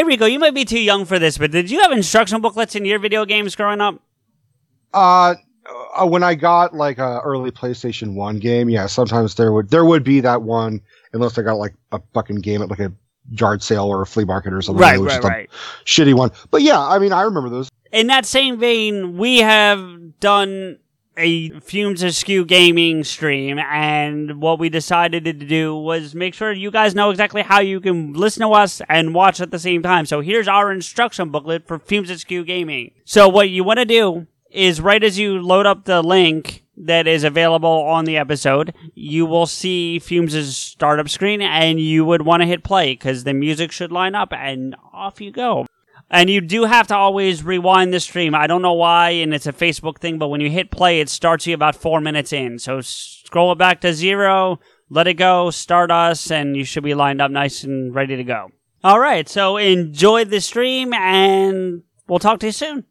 Hey Rico, you might be too young for this, but did you have instruction booklets in your video games growing up? Uh, uh, when I got like a early PlayStation One game, yeah, sometimes there would there would be that one, unless I got like a fucking game at like a yard sale or a flea market or something. Right, was right, just a right. Shitty one, but yeah, I mean, I remember those. In that same vein, we have done a Fumes Askew gaming stream, and what we decided to do was make sure you guys know exactly how you can listen to us and watch at the same time. So here's our instruction booklet for Fumes Askew gaming. So what you want to do is right as you load up the link that is available on the episode, you will see Fumes' startup screen, and you would want to hit play because the music should line up, and off you go. And you do have to always rewind the stream. I don't know why, and it's a Facebook thing, but when you hit play, it starts you about four minutes in. So scroll it back to zero, let it go, start us, and you should be lined up nice and ready to go. All right, so enjoy the stream, and we'll talk to you soon.